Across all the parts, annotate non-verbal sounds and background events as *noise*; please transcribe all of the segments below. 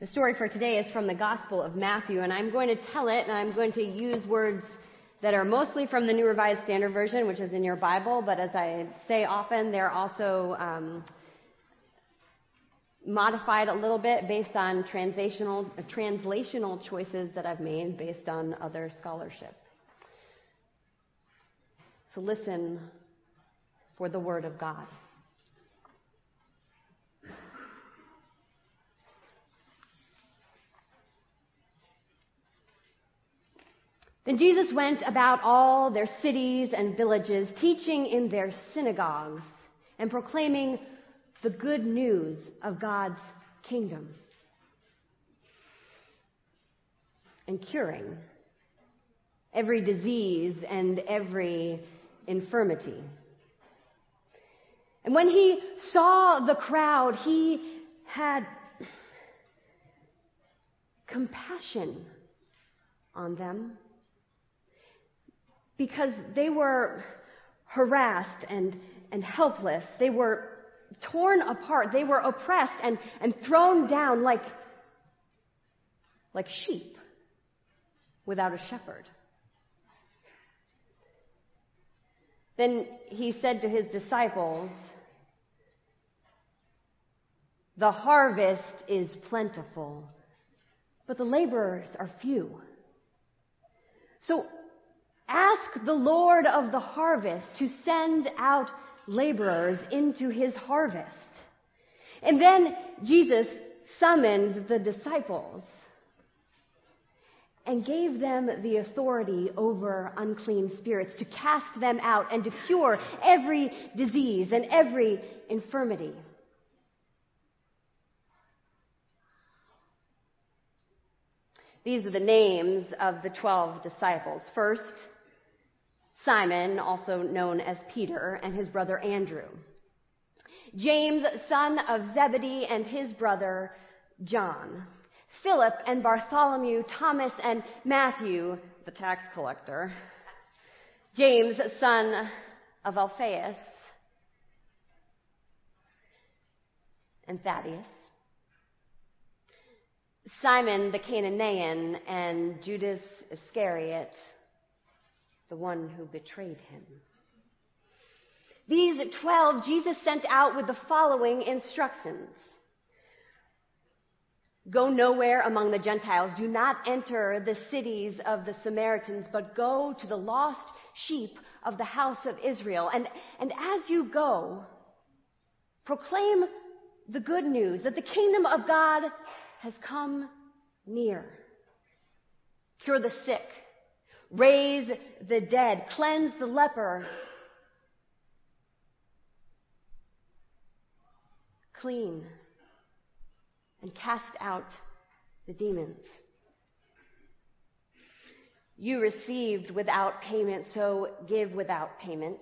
The story for today is from the Gospel of Matthew, and I'm going to tell it, and I'm going to use words that are mostly from the New Revised Standard Version, which is in your Bible, but as I say often, they're also um, modified a little bit based on translational, translational choices that I've made based on other scholarship. So listen for the Word of God. Then Jesus went about all their cities and villages, teaching in their synagogues and proclaiming the good news of God's kingdom and curing every disease and every infirmity. And when he saw the crowd, he had compassion on them because they were harassed and, and helpless. They were torn apart. They were oppressed and, and thrown down like, like sheep without a shepherd. Then he said to his disciples, The harvest is plentiful, but the laborers are few. So ask the Lord of the harvest to send out laborers into his harvest. And then Jesus summoned the disciples and gave them the authority over unclean spirits to cast them out and to cure every disease and every infirmity. These are the names of the twelve disciples. First, Simon, also known as Peter, and his brother Andrew. James, son of Zebedee, and his brother John. Philip and Bartholomew, Thomas and Matthew, the tax collector. James, son of Alphaeus, and Thaddeus. Simon the Cananaean and Judas Iscariot, the one who betrayed him. These twelve Jesus sent out with the following instructions. Go nowhere among the Gentiles. Do not enter the cities of the Samaritans, but go to the lost sheep of the house of Israel. And, and as you go, proclaim the good news that the kingdom of God has come near. Cure the sick raise the dead, cleanse the leper, clean, and cast out the demons. You received without payment, so give without payment.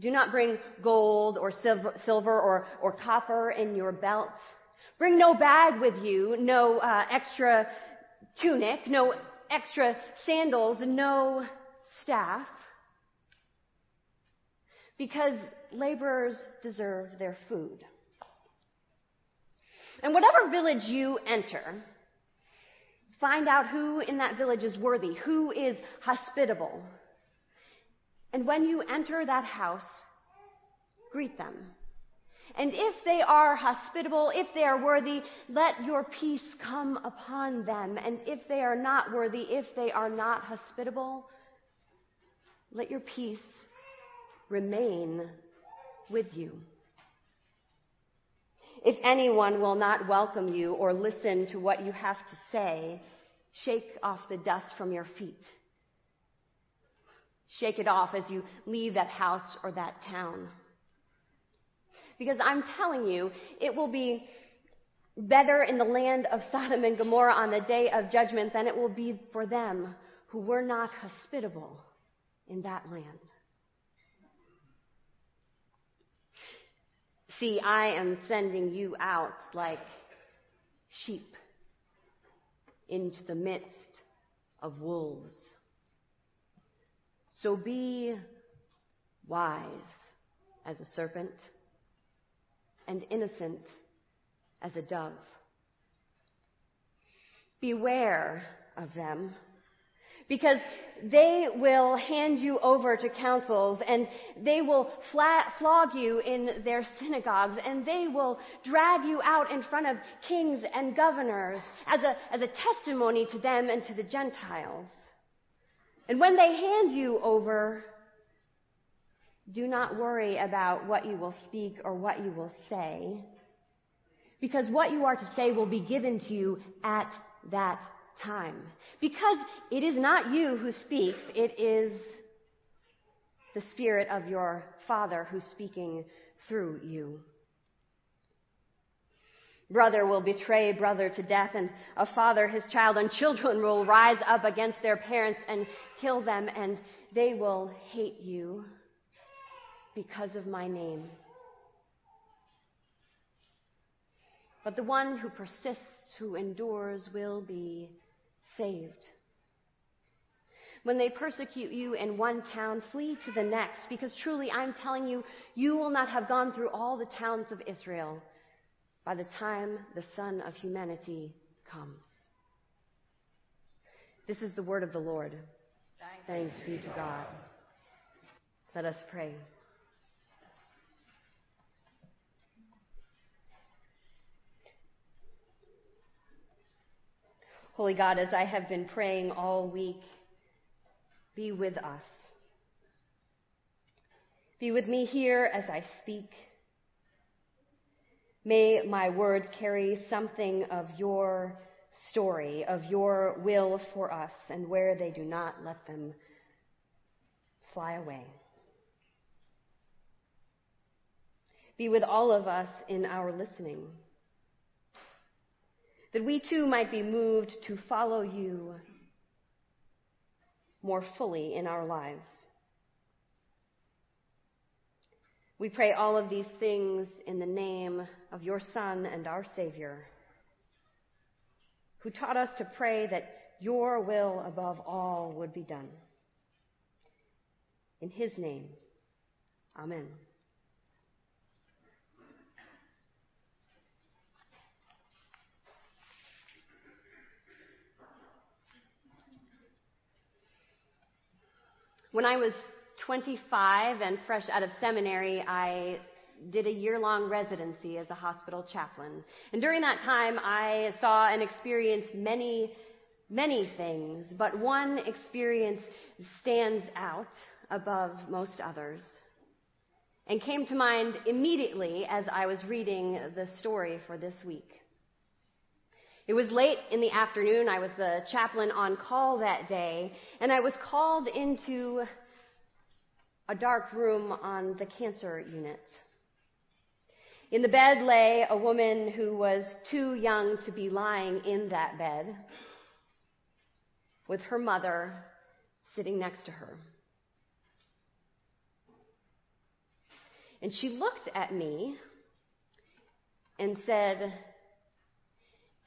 Do not bring gold or silver or, or copper in your belts. Bring no bag with you, no uh, extra tunic, no extra sandals, no staff, because laborers deserve their food. And whatever village you enter, find out who in that village is worthy, who is hospitable. And when you enter that house, greet them. And if they are hospitable, if they are worthy, let your peace come upon them. And if they are not worthy, if they are not hospitable, let your peace remain with you. If anyone will not welcome you or listen to what you have to say, shake off the dust from your feet. Shake it off as you leave that house or that town. Because I'm telling you, it will be better in the land of Sodom and Gomorrah on the day of judgment than it will be for them who were not hospitable in that land. See, I am sending you out like sheep into the midst of wolves. So be wise as a serpent and innocent as a dove. Beware of them because they will hand you over to councils and they will flog you in their synagogues and they will drag you out in front of kings and governors as a, as a testimony to them and to the Gentiles. And when they hand you over, do not worry about what you will speak or what you will say, because what you are to say will be given to you at that time. Because it is not you who speaks, it is the Spirit of your Father who's speaking through you. Brother will betray brother to death, and a father his child, and children will rise up against their parents and kill them, and they will hate you because of my name. But the one who persists, who endures, will be saved. When they persecute you in one town, flee to the next, because truly I'm telling you, you will not have gone through all the towns of Israel by the time the Son of Humanity comes. This is the word of the Lord. Thanks be to God. Let us pray. Holy God, as I have been praying all week, be with us. Be with me here as I speak. May my words carry something of your story, of your will for us, and where they do not, let them fly away. Be with all of us in our listening that we too might be moved to follow you more fully in our lives. We pray all of these things in the name of your Son and our Savior, who taught us to pray that your will above all would be done. In his name, amen. When I was 25 and fresh out of seminary, I did a year long residency as a hospital chaplain. And during that time, I saw and experienced many, many things, but one experience stands out above most others and came to mind immediately as I was reading the story for this week. It was late in the afternoon. I was the chaplain on call that day, and I was called into a dark room on the cancer unit. In the bed lay a woman who was too young to be lying in that bed, with her mother sitting next to her. And she looked at me and said,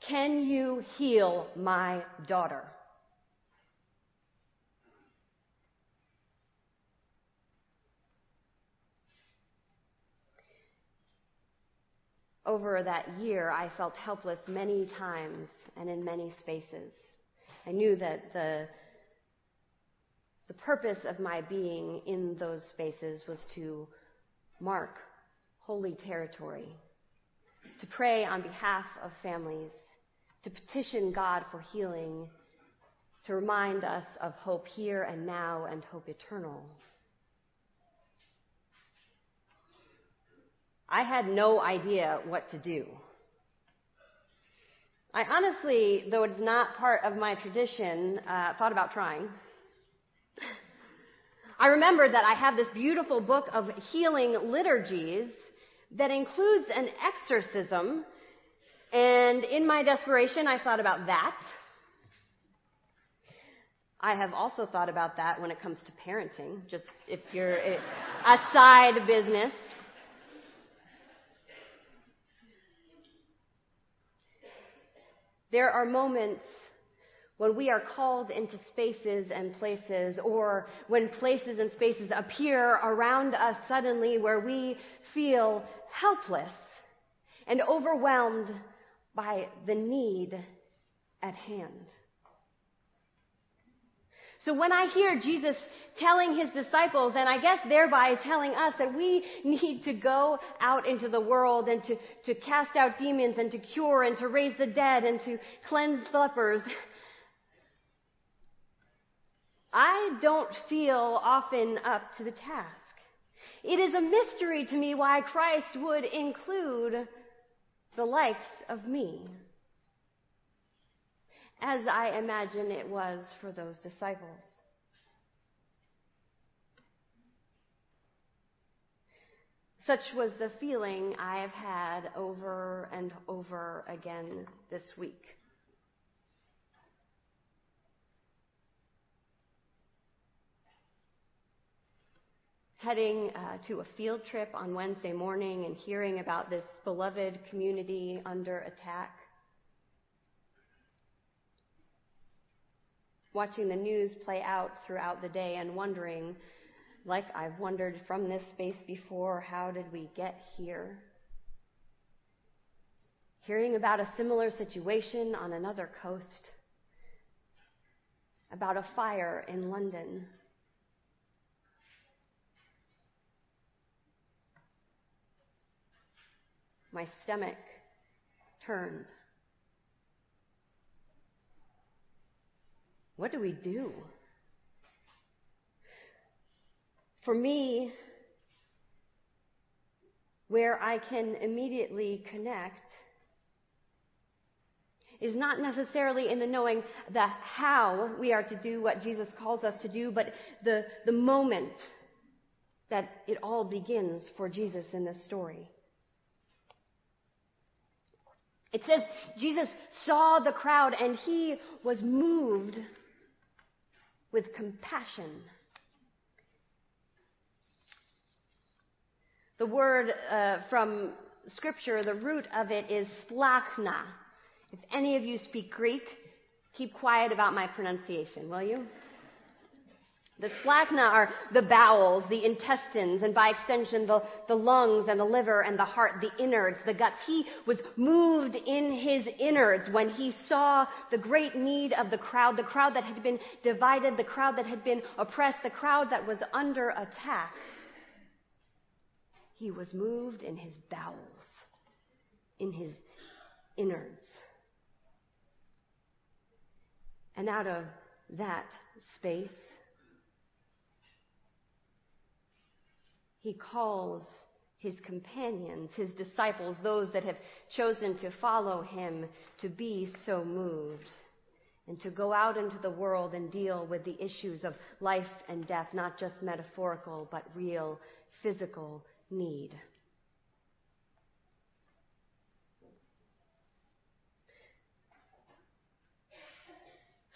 can you heal my daughter? Over that year, I felt helpless many times and in many spaces. I knew that the, the purpose of my being in those spaces was to mark holy territory, to pray on behalf of families, to petition God for healing, to remind us of hope here and now and hope eternal. I had no idea what to do. I honestly, though it's not part of my tradition, uh, thought about trying. I remembered that I have this beautiful book of healing liturgies that includes an exorcism and in my desperation, I thought about that. I have also thought about that when it comes to parenting, just if you're a side business. There are moments when we are called into spaces and places, or when places and spaces appear around us suddenly where we feel helpless and overwhelmed by the need at hand. So when I hear Jesus telling his disciples, and I guess thereby telling us that we need to go out into the world and to, to cast out demons and to cure and to raise the dead and to cleanse lepers, I don't feel often up to the task. It is a mystery to me why Christ would include the likes of me as I imagine it was for those disciples. Such was the feeling I have had over and over again this week. Heading uh, to a field trip on Wednesday morning and hearing about this beloved community under attack watching the news play out throughout the day and wondering, like I've wondered from this space before, how did we get here? Hearing about a similar situation on another coast, about a fire in London. My stomach turned. What do we do? For me, where I can immediately connect is not necessarily in the knowing the how we are to do what Jesus calls us to do, but the, the moment that it all begins for Jesus in this story. It says Jesus saw the crowd and he was moved with compassion. The word uh, from Scripture, the root of it is splachna. If any of you speak Greek, keep quiet about my pronunciation, will you? The splachna are the bowels, the intestines, and by extension, the, the lungs and the liver and the heart, the innards, the guts. He was moved in his innards when he saw the great need of the crowd, the crowd that had been divided, the crowd that had been oppressed, the crowd that was under attack. He was moved in his bowels, in his innards. And out of that space, he calls his companions, his disciples, those that have chosen to follow him, to be so moved and to go out into the world and deal with the issues of life and death, not just metaphorical, but real physical need.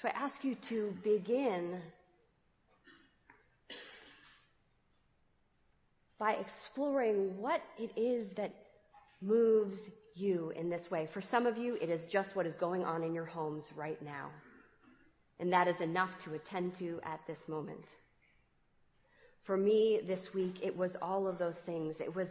So I ask you to begin by exploring what it is that moves you in this way. For some of you, it is just what is going on in your homes right now. And that is enough to attend to at this moment. For me this week, it was all of those things. It was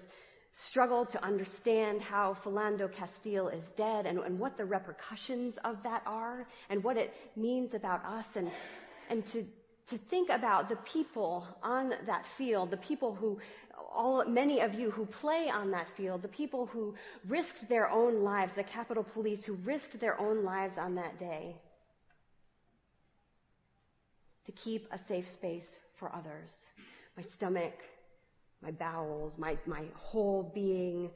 struggle to understand how Philando Castile is dead and, and what the repercussions of that are and what it means about us and, and to, to think about the people on that field, the people who all, many of you who play on that field, the people who risked their own lives, the Capitol Police who risked their own lives on that day to keep a safe space for others. My stomach, my bowels, my, my whole being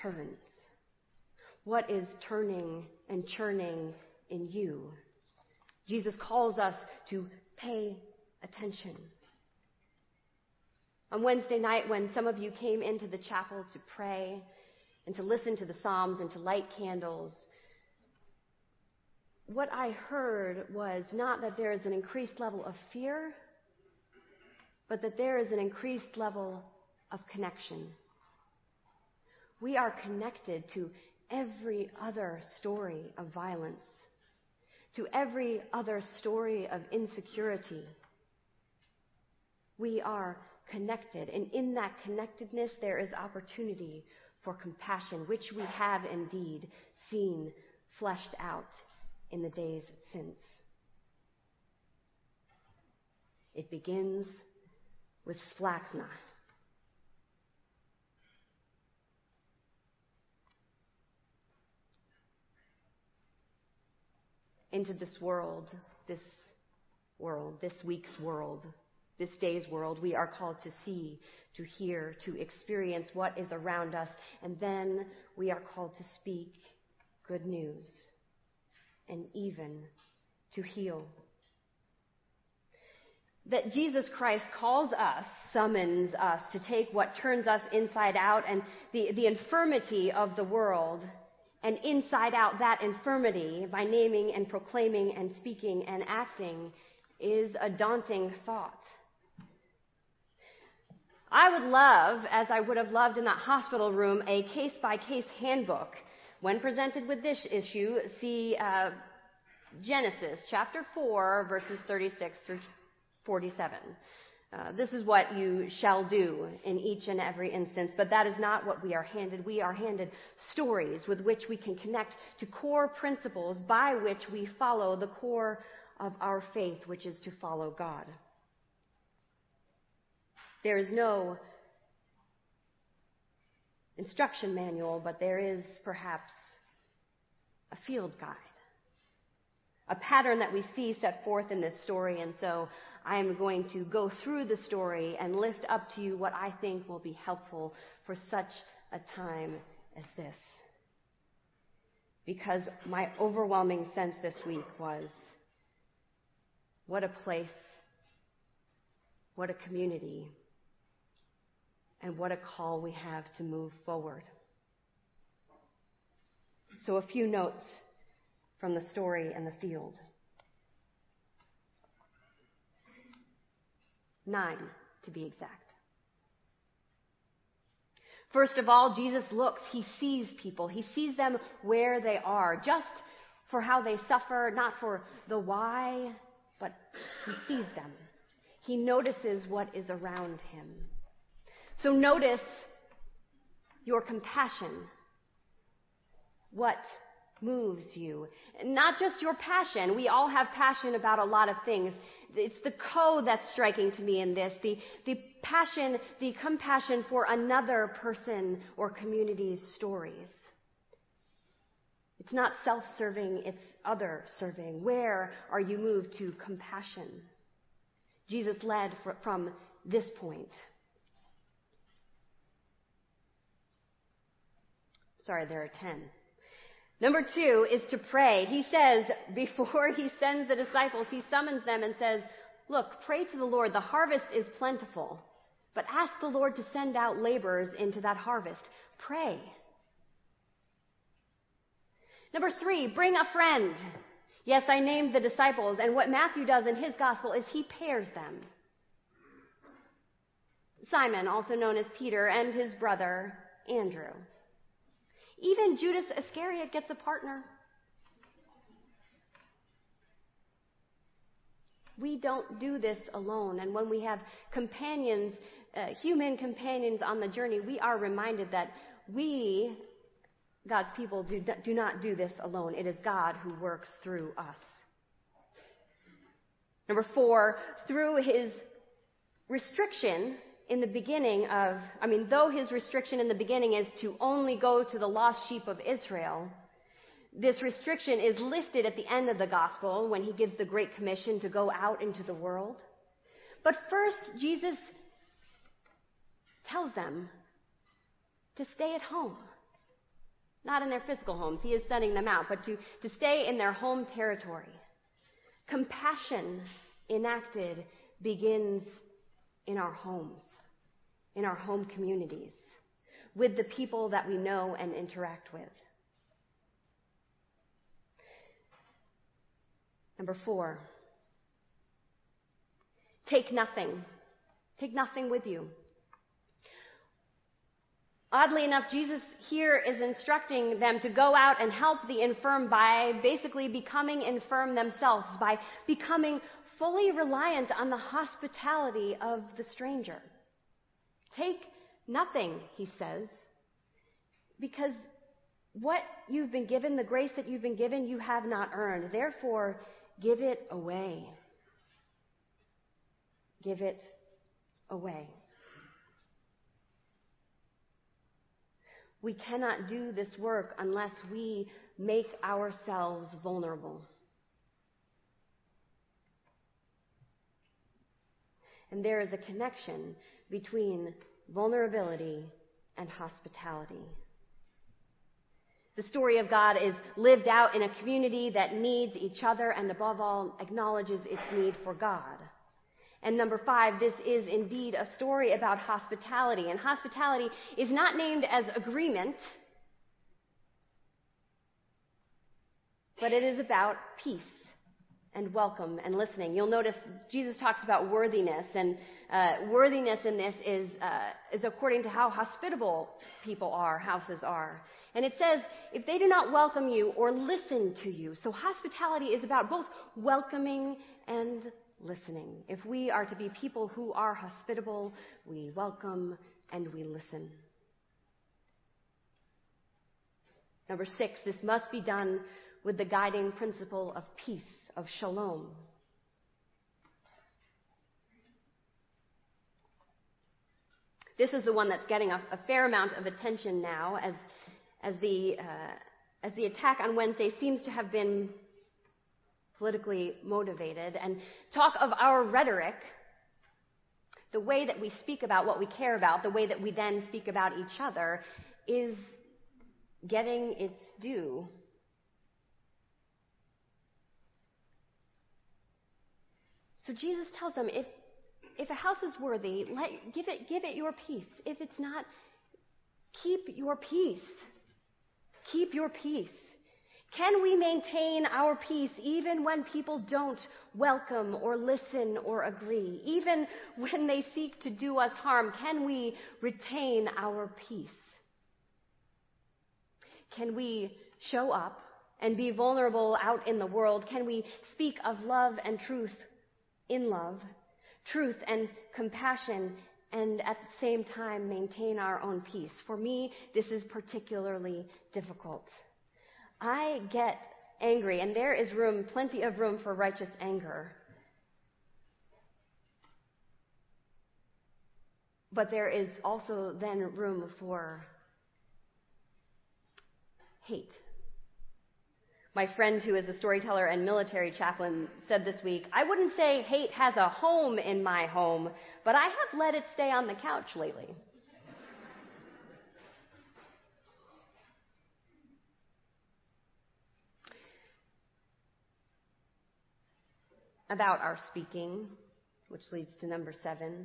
turns. What is turning and churning in you? Jesus calls us to pay attention. On Wednesday night, when some of you came into the chapel to pray and to listen to the Psalms and to light candles, what I heard was not that there is an increased level of fear, but that there is an increased level of connection. We are connected to every other story of violence, to every other story of insecurity. We are connected. And in that connectedness, there is opportunity for compassion, which we have indeed seen fleshed out in the days since. It begins with splachna. Into this world, this world, this week's world, this day's world, we are called to see, to hear, to experience what is around us, and then we are called to speak good news and even to heal that Jesus Christ calls us, summons us to take what turns us inside out and the, the infirmity of the world and inside out that infirmity by naming and proclaiming and speaking and acting is a daunting thought. I would love, as I would have loved in that hospital room, a case by case handbook. When presented with this issue, see uh, Genesis chapter 4, verses 36 through 47. Uh, this is what you shall do in each and every instance, but that is not what we are handed. We are handed stories with which we can connect to core principles by which we follow the core of our faith, which is to follow God. There is no instruction manual, but there is perhaps a field guide, a pattern that we see set forth in this story. And so I am going to go through the story and lift up to you what I think will be helpful for such a time as this. Because my overwhelming sense this week was what a place, what a community, and what a call we have to move forward. So, a few notes from the story and the field. Nine, to be exact. First of all, Jesus looks, he sees people, he sees them where they are, just for how they suffer, not for the why, but he sees them. He notices what is around him. So notice your compassion. What moves you. Not just your passion. We all have passion about a lot of things. It's the code that's striking to me in this. The, the passion, the compassion for another person or community's stories. It's not self serving, it's other serving. Where are you moved to compassion? Jesus led for, from this point. Sorry, there are 10. Number two is to pray. He says, *laughs* before he sends the disciples, he summons them and says, Look, pray to the Lord. The harvest is plentiful, but ask the Lord to send out laborers into that harvest. Pray. Number three, bring a friend. Yes, I named the disciples, and what Matthew does in his gospel is he pairs them. Simon, also known as Peter, and his brother, Andrew. Even Judas Iscariot gets a partner. We don't do this alone. And when we have companions, uh, human companions on the journey, we are reminded that we, God's people, do, do not do this alone. It is God who works through us. Number four, through his restriction in the beginning of, I mean, though his restriction in the beginning is to only go to the lost sheep of Israel, this restriction is lifted at the end of the gospel when he gives the Great Commission to go out into the world. But first, Jesus tells them to stay at home. Not in their physical homes, he is sending them out, but to, to stay in their home territory. Compassion enacted begins in our homes in our home communities, with the people that we know and interact with. Number four, take nothing. Take nothing with you. Oddly enough, Jesus here is instructing them to go out and help the infirm by basically becoming infirm themselves, by becoming fully reliant on the hospitality of the stranger. Take nothing, he says, because what you've been given, the grace that you've been given, you have not earned. Therefore, give it away. Give it away. We cannot do this work unless we make ourselves vulnerable. And there is a connection between vulnerability and hospitality. The story of God is lived out in a community that needs each other and above all acknowledges its need for God. And number five, this is indeed a story about hospitality. And hospitality is not named as agreement, but it is about peace and welcome and listening. You'll notice Jesus talks about worthiness, and uh, worthiness in this is, uh, is according to how hospitable people are, houses are. And it says, if they do not welcome you or listen to you. So hospitality is about both welcoming and listening. If we are to be people who are hospitable, we welcome and we listen. Number six, this must be done with the guiding principle of peace, of shalom. This is the one that's getting a, a fair amount of attention now as, as, the, uh, as the attack on Wednesday seems to have been politically motivated, and talk of our rhetoric, the way that we speak about what we care about, the way that we then speak about each other, is getting its due. So Jesus tells them if, if a house is worthy, let, give, it, give it your peace. If it's not, keep your peace. Keep your peace. Can we maintain our peace even when people don't welcome or listen or agree? Even when they seek to do us harm, can we retain our peace? Can we show up and be vulnerable out in the world? Can we speak of love and truth in love, truth and compassion, and at the same time maintain our own peace? For me, this is particularly difficult. I get angry, and there is room, plenty of room for righteous anger. But there is also then room for hate. My friend, who is a storyteller and military chaplain, said this week I wouldn't say hate has a home in my home, but I have let it stay on the couch lately. about our speaking, which leads to number seven.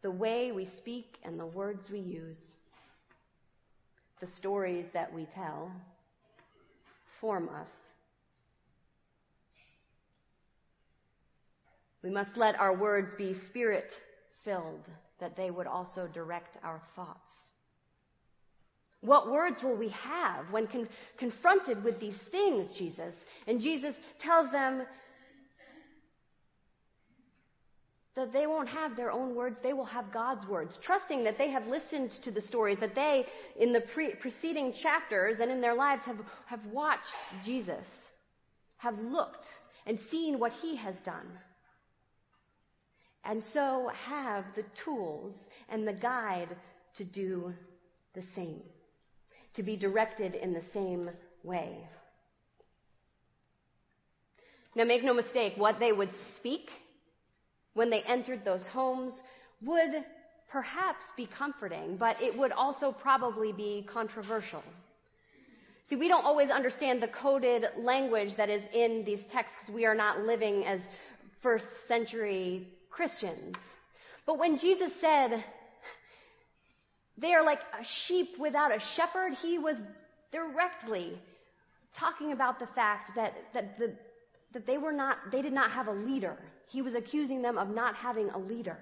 The way we speak and the words we use, the stories that we tell, form us. We must let our words be spirit filled, that they would also direct our thoughts. What words will we have when con- confronted with these things, Jesus? And Jesus tells them that they won't have their own words, they will have God's words, trusting that they have listened to the stories, that they, in the pre- preceding chapters and in their lives, have, have watched Jesus, have looked and seen what he has done. And so have the tools and the guide to do the same to be directed in the same way. Now, make no mistake, what they would speak when they entered those homes would perhaps be comforting, but it would also probably be controversial. See, we don't always understand the coded language that is in these texts we are not living as first century Christians. But when Jesus said, they are like a sheep without a shepherd. He was directly talking about the fact that, that, the, that they, were not, they did not have a leader. He was accusing them of not having a leader.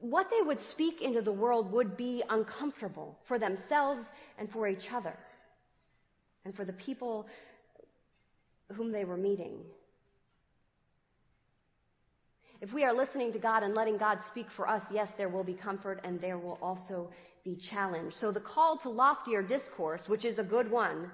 What they would speak into the world would be uncomfortable for themselves and for each other and for the people whom they were meeting. If we are listening to God and letting God speak for us, yes, there will be comfort and there will also be challenge. So the call to loftier discourse, which is a good one,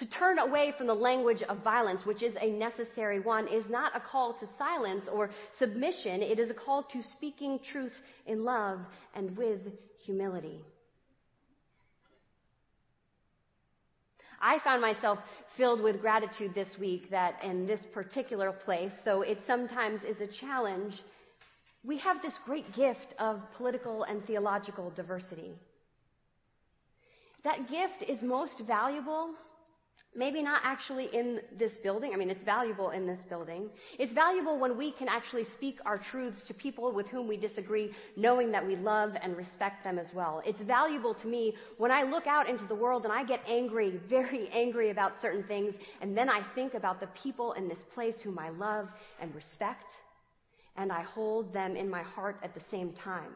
to turn away from the language of violence, which is a necessary one, is not a call to silence or submission. It is a call to speaking truth in love and with humility. I found myself filled with gratitude this week that in this particular place, though it sometimes is a challenge, we have this great gift of political and theological diversity. That gift is most valuable Maybe not actually in this building. I mean, it's valuable in this building. It's valuable when we can actually speak our truths to people with whom we disagree, knowing that we love and respect them as well. It's valuable to me when I look out into the world and I get angry, very angry about certain things, and then I think about the people in this place whom I love and respect, and I hold them in my heart at the same time.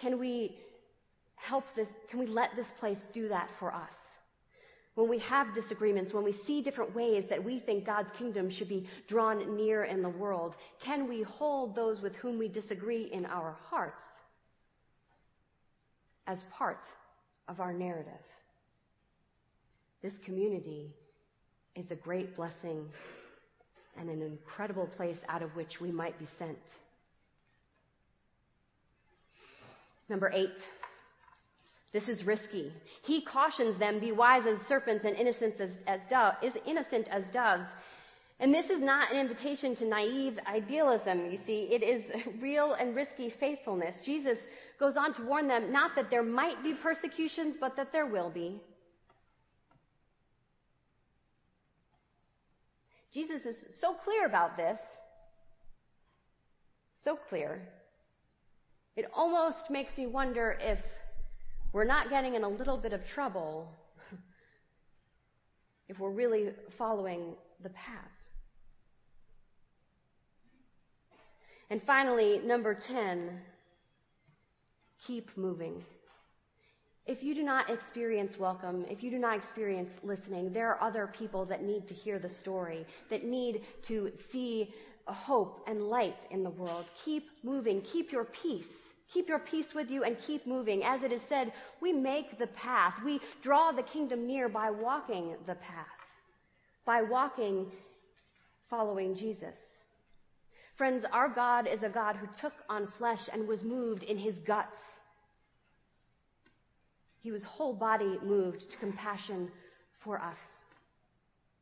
Can we help this, can we let this place do that for us? When we have disagreements, when we see different ways that we think God's kingdom should be drawn near in the world, can we hold those with whom we disagree in our hearts as part of our narrative? This community is a great blessing and an incredible place out of which we might be sent. Number eight. This is risky. He cautions them, be wise as serpents and innocent as, as is innocent as doves. And this is not an invitation to naive idealism, you see. It is *laughs* real and risky faithfulness. Jesus goes on to warn them not that there might be persecutions, but that there will be. Jesus is so clear about this. So clear. It almost makes me wonder if we're not getting in a little bit of trouble *laughs* if we're really following the path. And finally, number 10, keep moving. If you do not experience welcome, if you do not experience listening, there are other people that need to hear the story, that need to see hope and light in the world. Keep moving. Keep your peace. Keep your peace with you and keep moving. As it is said, we make the path. We draw the kingdom near by walking the path, by walking following Jesus. Friends, our God is a God who took on flesh and was moved in his guts. He was whole body moved to compassion for us.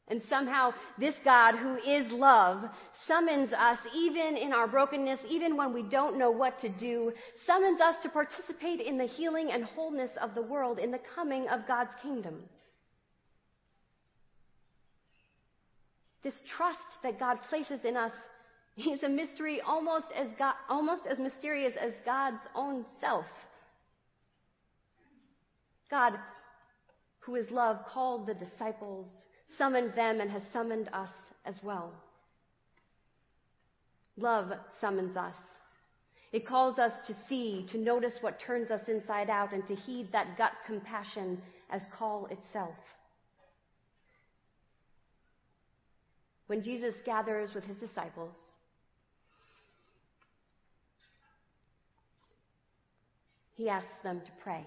And somehow, this God who is love summons us, even in our brokenness, even when we don't know what to do, summons us to participate in the healing and wholeness of the world, in the coming of God's kingdom. This trust that God places in us is a mystery almost as, God, almost as mysterious as God's own self. God, who is love, called the disciples summoned them and has summoned us as well. Love summons us. It calls us to see, to notice what turns us inside out, and to heed that gut compassion as call itself. When Jesus gathers with his disciples, he asks them to pray.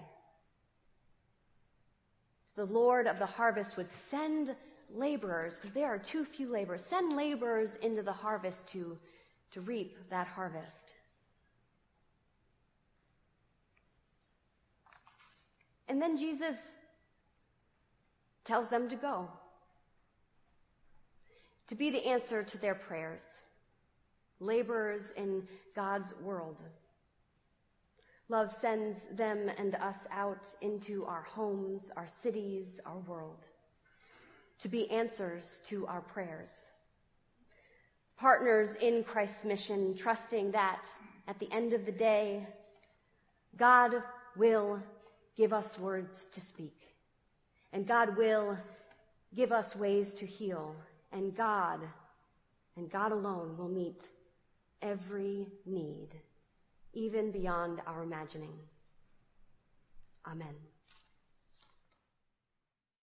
The Lord of the harvest would send laborers, because there are too few laborers. Send laborers into the harvest to, to reap that harvest. And then Jesus tells them to go, to be the answer to their prayers, laborers in God's world. Love sends them and us out into our homes, our cities, our world to be answers to our prayers. Partners in Christ's mission, trusting that at the end of the day, God will give us words to speak. And God will give us ways to heal. And God, and God alone, will meet every need, even beyond our imagining. Amen.